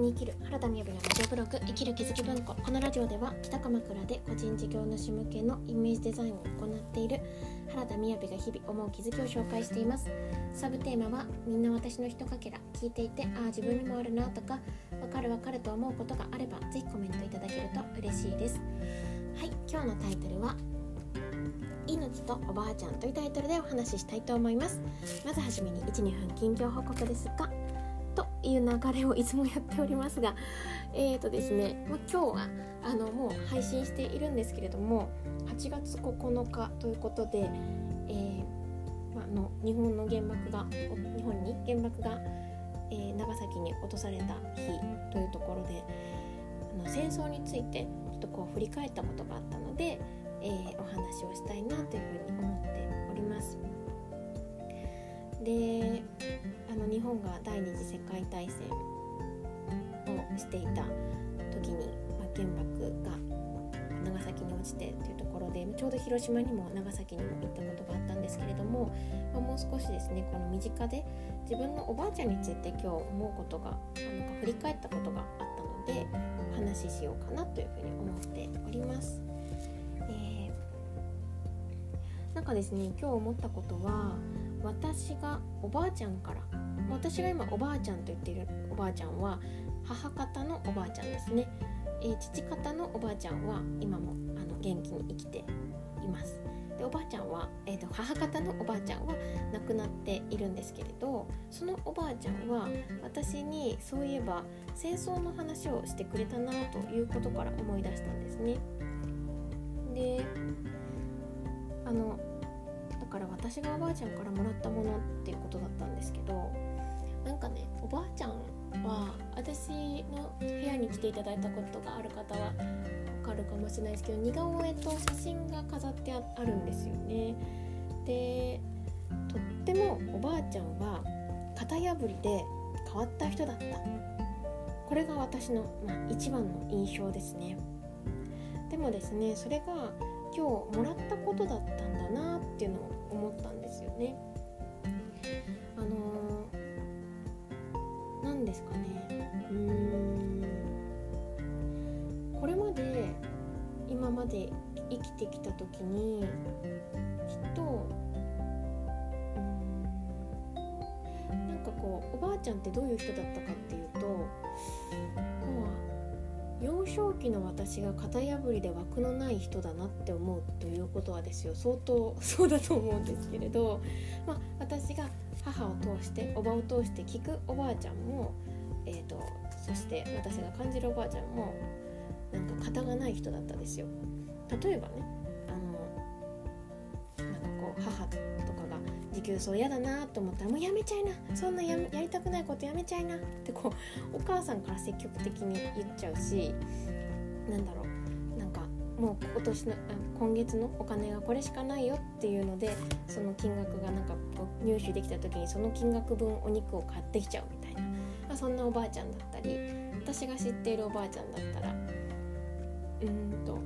に生きる。原田美由のラジオブログ生きる気づき文庫。このラジオでは北鎌倉で個人事業主向けのイメージデザインを行っている原田美由が日々思う気づきを紹介しています。サブテーマはみんな私のひとかけら聞いていてああ自分にもあるなとかわかるわかると思うことがあればぜひコメントいただけると嬉しいです。はい今日のタイトルは命とおばあちゃんというタイトルでお話ししたいと思います。まずはじめに12分近況報告ですがいう流れをいつもやっておりますが えーとですね、まあ、今日はあのもう配信しているんですけれども8月9日ということで、えーまあ、の日本の原爆が日本に原爆が、えー、長崎に落とされた日というところであの戦争についてちょっとこう振り返ったことがあったので、えー、お話をしたいなというふうに思っております。であの日本が第二次世界大戦をしていた時に、まあ、原爆が長崎に落ちてというところでちょうど広島にも長崎にも行ったことがあったんですけれども、まあ、もう少しですねこの身近で自分のおばあちゃんについて今日思うことがなんか振り返ったことがあったのでお話ししようかなというふうに思っております。えー、なんかですね今日思ったことは私がおばあちゃんから私が今おばあちゃんと言っているおばあちゃんは母方のおばあちゃんですね、えー、父方のおばあちゃんは今もあの元気に生きています。でおばあちゃんは、えーと、母方のおばあちゃんは亡くなっているんですけれどそのおばあちゃんは私にそういえば戦争の話をしてくれたなということから思い出したんですね。であの私がおばあちゃんからもらったものっていうことだったんですけどなんかねおばあちゃんは私の部屋に来ていただいたことがある方はわかるかもしれないですけど似顔絵と写真が飾ってあるんですよね。でとってもおばあちゃんは型破りで変わった人だったこれが私の、まあ、一番の印象ですねでもですねそれが今日もらったことだったんだなっていうのを思ったんですよね。あの何、ー、ですかねうーんこれまで今まで生きてきた時にきっとなんかこうおばあちゃんってどういう人だったかっていうと幼少期の私が型破りで枠のない人だなって思うということはですよ相当 そうだと思うんですけれど、まあ、私が母を通しておばを通して聞くおばあちゃんも、えーと、そして私が感じるおばあちゃんもなんか型がない人だったですよ。例えばねあのなんかこう母とか持久走嫌だなと思ったらもうやめちゃいな。そんなややりたくないことやめちゃいな。ってこうお母さんから積極的に言っちゃうしなんだろう。なんかもう今年の今月のお金がこれしかないよっていうのでその金額がなんか入手できた時にその金額分お肉を買ってきちゃうみたいな、まあ、そんなおばあちゃんだったり私が知っているおばあちゃんだったらうんと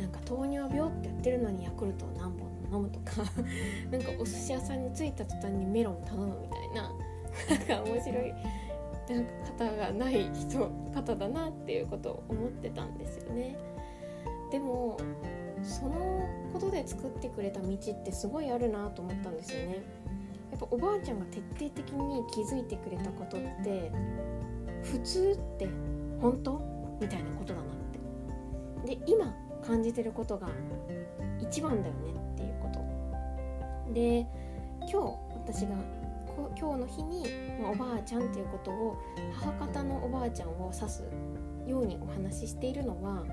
なんか糖尿病って言ってるのにヤクルトを飲むとか なんかお寿司屋さんに着いた途端にメロン頼むみたいななんか面白いなんか方がない人方だなっていうことを思ってたんですよね。でもそのことで作ってくれた道ってすごいあるなと思ったんですよね。やっぱおばあちゃんが徹底的に気づいてくれたことって普通って本当？みたいなことだなって。で今感じてることが一番だよねで今日私が今日の日に、まあ、おばあちゃんっていうことを母方のおばあちゃんを指すようにお話ししているのは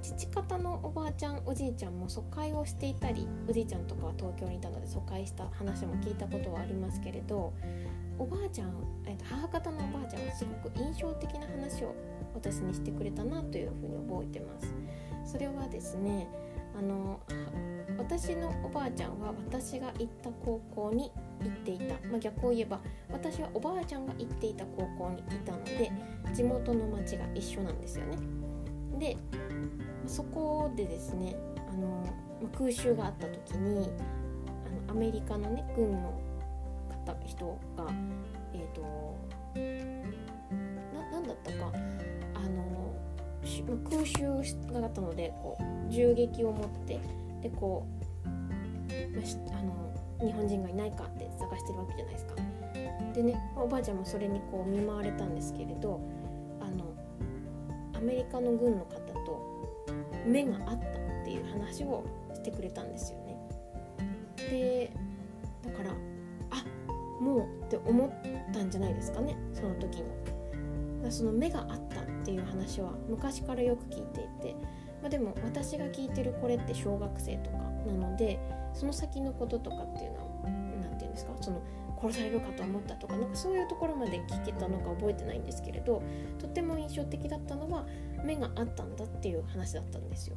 父方のおばあちゃんおじいちゃんも疎開をしていたりおじいちゃんとかは東京にいたので疎開した話も聞いたことはありますけれどおばあちゃん、えっと、母方のおばあちゃんはすごく印象的な話を私にしてくれたなというふうに覚えてます。それはですねあの私のおばあちゃんは私が行った高校に行っていた、まあ、逆を言えば私はおばあちゃんが行っていた高校にいたので地元の町が一緒なんですよね。でそこでですねあの空襲があった時にあのアメリカのね軍の方人がえっ、ー、と何だったかあの空襲があったのでこう銃撃を持ってでこう、まあの日本人がいないかって探してるわけじゃないですか。でねおばあちゃんもそれにこう見舞われたんですけれどあのアメリカの軍の方と目があったっていう話をしてくれたんですよね。でだからあもうって思ったんじゃないですかねその時に。その目があったっていう話は昔からよく聞いていて、まあ、でも私が聞いてるこれって小学生とかなのでその先のこととかっていうのは何て言うんですかその殺されるかと思ったとかなんかそういうところまで聞けたのか覚えてないんですけれどとっても印象的だったのは目があったんだっていう話だったんですよ。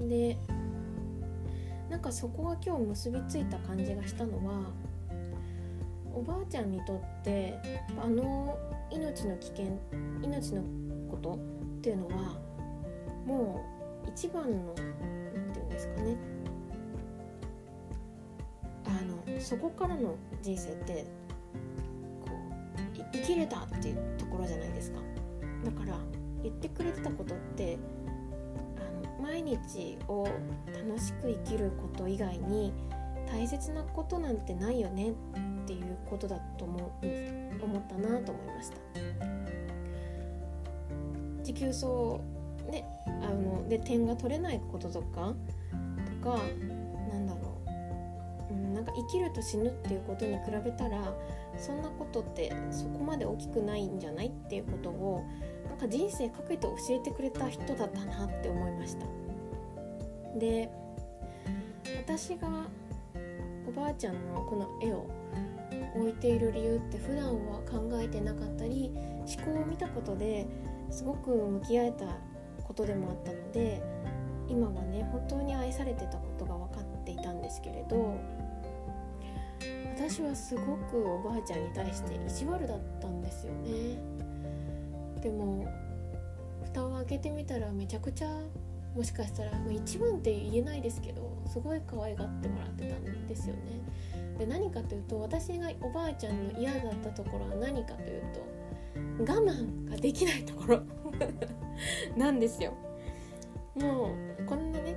でなんかそこが今日結びついた感じがしたのはおばあちゃんにとってあの命の危険命のことっていうのはもう一番の何て言うんですかね。あのそこからの人生ってこう生きれたっていうところじゃないですか。だから言ってくれてたことってあの毎日を楽しく生きること以外に大切なことなんてないよねっていうことだと思思ったなと思いました。持久走ねあので点が取れないこととかとかなんだろう、うん、なんか生きると死ぬっていうことに比べたらそんなことってそこまで大きくないんじゃないっていうことをなんか人生かけて教えてくれた人だったなって思いました。で私がおばあちゃんのこの絵を置いている理由って普段は考えてなかったり思考を見たことですごく向き合えたことでもあったので今はね本当に愛されてたことが分かっていたんですけれど私はすごくおばあちゃんに対して意地悪だったんですよね。でも蓋を開けてみたらめちゃくちゃもしかしたら一番って言えないですけどすごい可愛がってもらってたんですよね。で何かというと私がおばあちゃんの嫌だったところは何かというと我慢ができないところ。なんですよ。もうこんなね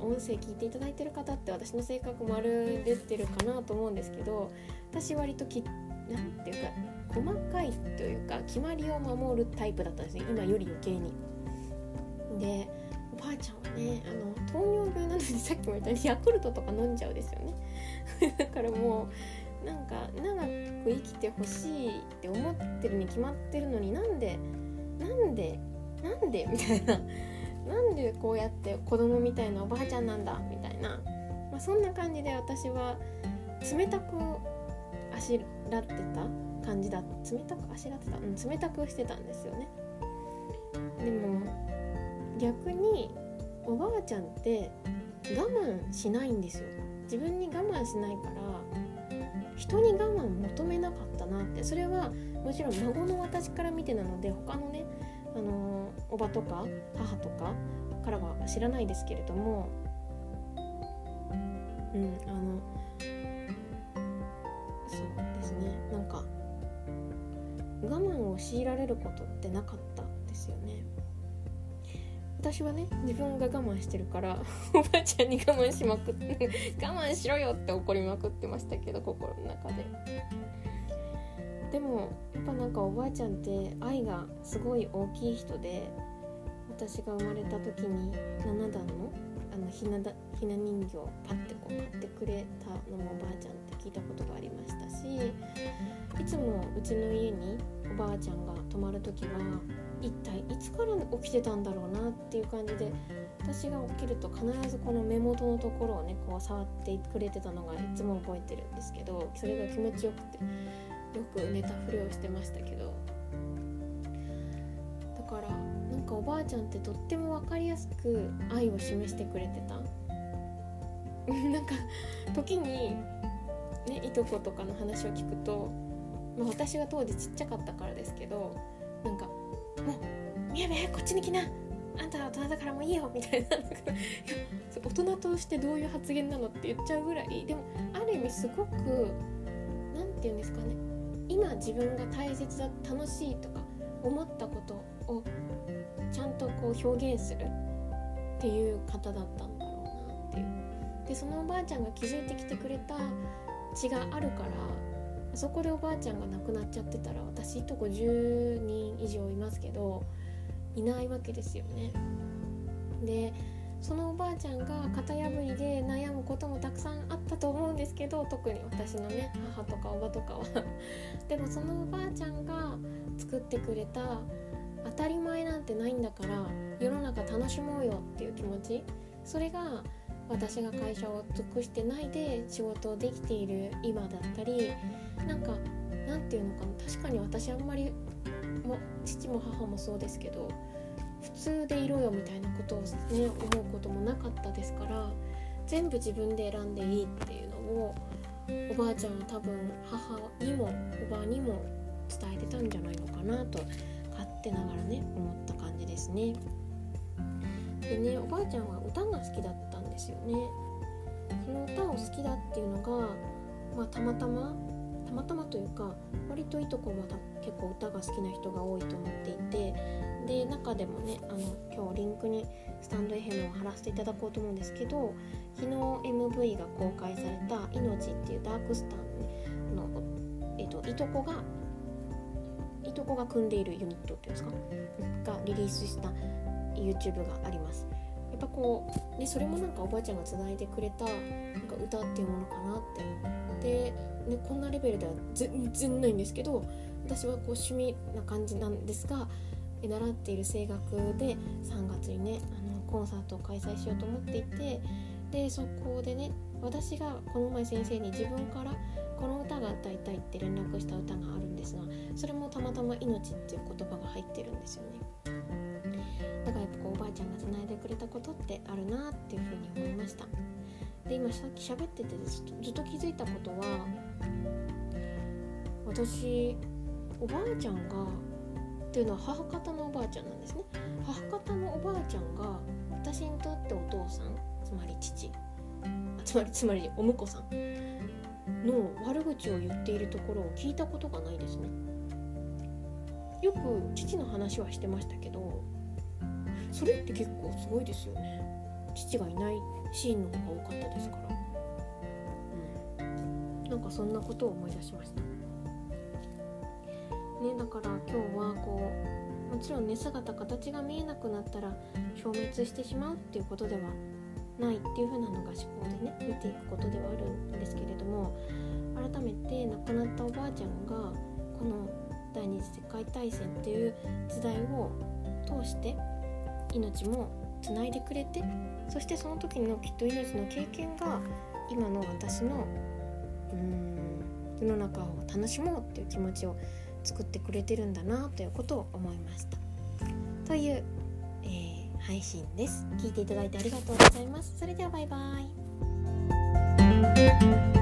音声聞いていただいてる方って私の性格もある出てるかなと思うんですけど私割ときなんていうか細かいというか決まりを守るタイプだったんですね。今より余計に。でおばあちゃんはねあの糖尿病なのにさっきも言ったようにヤクルトとか飲んじゃうですよね。だからもうなんか長く生きてほしいって思ってるに決まってるのになんでなんでなんで？みたいな。なんでこうやって子供みたいなおばあちゃんなんだ？みたいな、まあ、そんな感じで私は冷たくあしらってた感じだ。冷たくあしらってた、うん、冷たくしてたんですよね。でも逆におばあちゃんって我慢しないんですよ。自分に我慢しないから人に我慢求めなかったなって。それはもちろん孫の私から見てなので他のねあのおばとか母とかからは知らないですけれどもうんあのそうですね。なんか我慢を強いられることってなかったですよね。私はね自分が我慢してるから おばあちゃんに我慢しまくって 我慢しろよって怒りまくってましたけど心の中で。でもやっぱなんかおばあちゃんって愛がすごい大きい人で私が生まれた時に7段のあのひなだひな人形をパッてこう買ってくれたのもおばあちゃんって聞いたことがありましたしいつもうちの家におばあちゃんが泊まる時は一体いつから起きてたんだろうなっていう感じで私が起きると必ずこの目元のところをねこう触ってくれてたのがいつも覚えてるんですけどそれが気持ちよくてよく寝たふりをしてましたけど。だからかおばあちゃんってとっても分かりやすく愛を示してくれてた。なんか時にねいとことかの話を聞くと、まあ、私が当時ちっちゃかったからですけどなんか「もうみやべこっちに来な。あんたは大人だからもういいよ」みたいな。大人としてどういう発言なのって言っちゃうぐらいでもある意味すごく何て言うんですかね。今自分が大切だ楽しいとか思ったことをちゃんとこう表現するっていう方だったんだろうなっていうでそのおばあちゃんが気づいてきてくれた血があるからあそこでおばあちゃんが亡くなっちゃってたら私いとこ10人以上いますけどいないわけですよね。でそのおばあちゃんが型破りで悩むこともたくさんあったと思うんですけど特に私のね母とかおばとかはでもそのおばあちゃんが作ってくれた当たり前なんてないんだから世の中楽しもうよっていう気持ち。それが私が会社を尽くしてないで仕事をできている今だったりなんかなんていうのかな。確かに私あんまりも父も母もそうですけど普通でいろよみたいなことをね思うこともなかったですから全部自分で選んでいいっていうのをおばあちゃんは多分母にもおばあにも伝えてたんじゃないのかなと勝手ながらね思った感じですね。でねおばあちゃんは歌が好きだったんですよね。その歌を好きだっていうのが、まあ、たまたまたまたまというか割といとこも結構歌が好きな人が多いと思っていてで中でもねあの今日リンクにスタンド FM を貼らせていただこうと思うんですけど昨日 MV が公開された「命」っていうダークスターの、えっと、いとこがいとこが組んでいるユニットっていうんですか？がリリースした YouTube があります。やっぱこう、ね、それもなんかおばあちゃんがつないでくれたなんか歌っていうものかなってで、ね、こんなレベルでは全然ないんですけど私はこう趣味な感じなんですが習っている声楽で3月にねあのコンサートを開催しようと思っていてでそこでね私がこの前先生に自分からこの歌が歌いたいって連絡した歌があるんですがそれもたまたま「命」っていう言葉が入ってるんですよね。だからやっぱこうおばあちゃんがつないでくれたことってあるなっていうふうに思いました。で今さっき喋っててずっと気づいたことは私おばあちゃんがっていうのは母方のおばあちゃんなんですね。母方のおばあちゃんが私にとってお父さんつまり父。つまりつまりお婿さん。の悪口を言っているところを聞いたことがないですね。よく父の話はしてましたけどそれって結構すごいですよね。父がいないシーンの方が多かったですから。うん。なんかそんなことを思い出しました。ねだから今日はこうもちろんね姿形が見えなくなったら消滅してしまうっていうことではないっていう風なのが思考でね見ていくことではあるんですけれども改めて亡くなったおばあちゃんがこの第二次世界大戦っていう時代を通して命もつないでくれてそしてその時のきっと命の経験が今の私のうーん世の中を楽しもうっていう気持ちを作ってくれてるんだなということを思いました。という、配信です。聞いていただいてありがとうございます。それではバイバイ。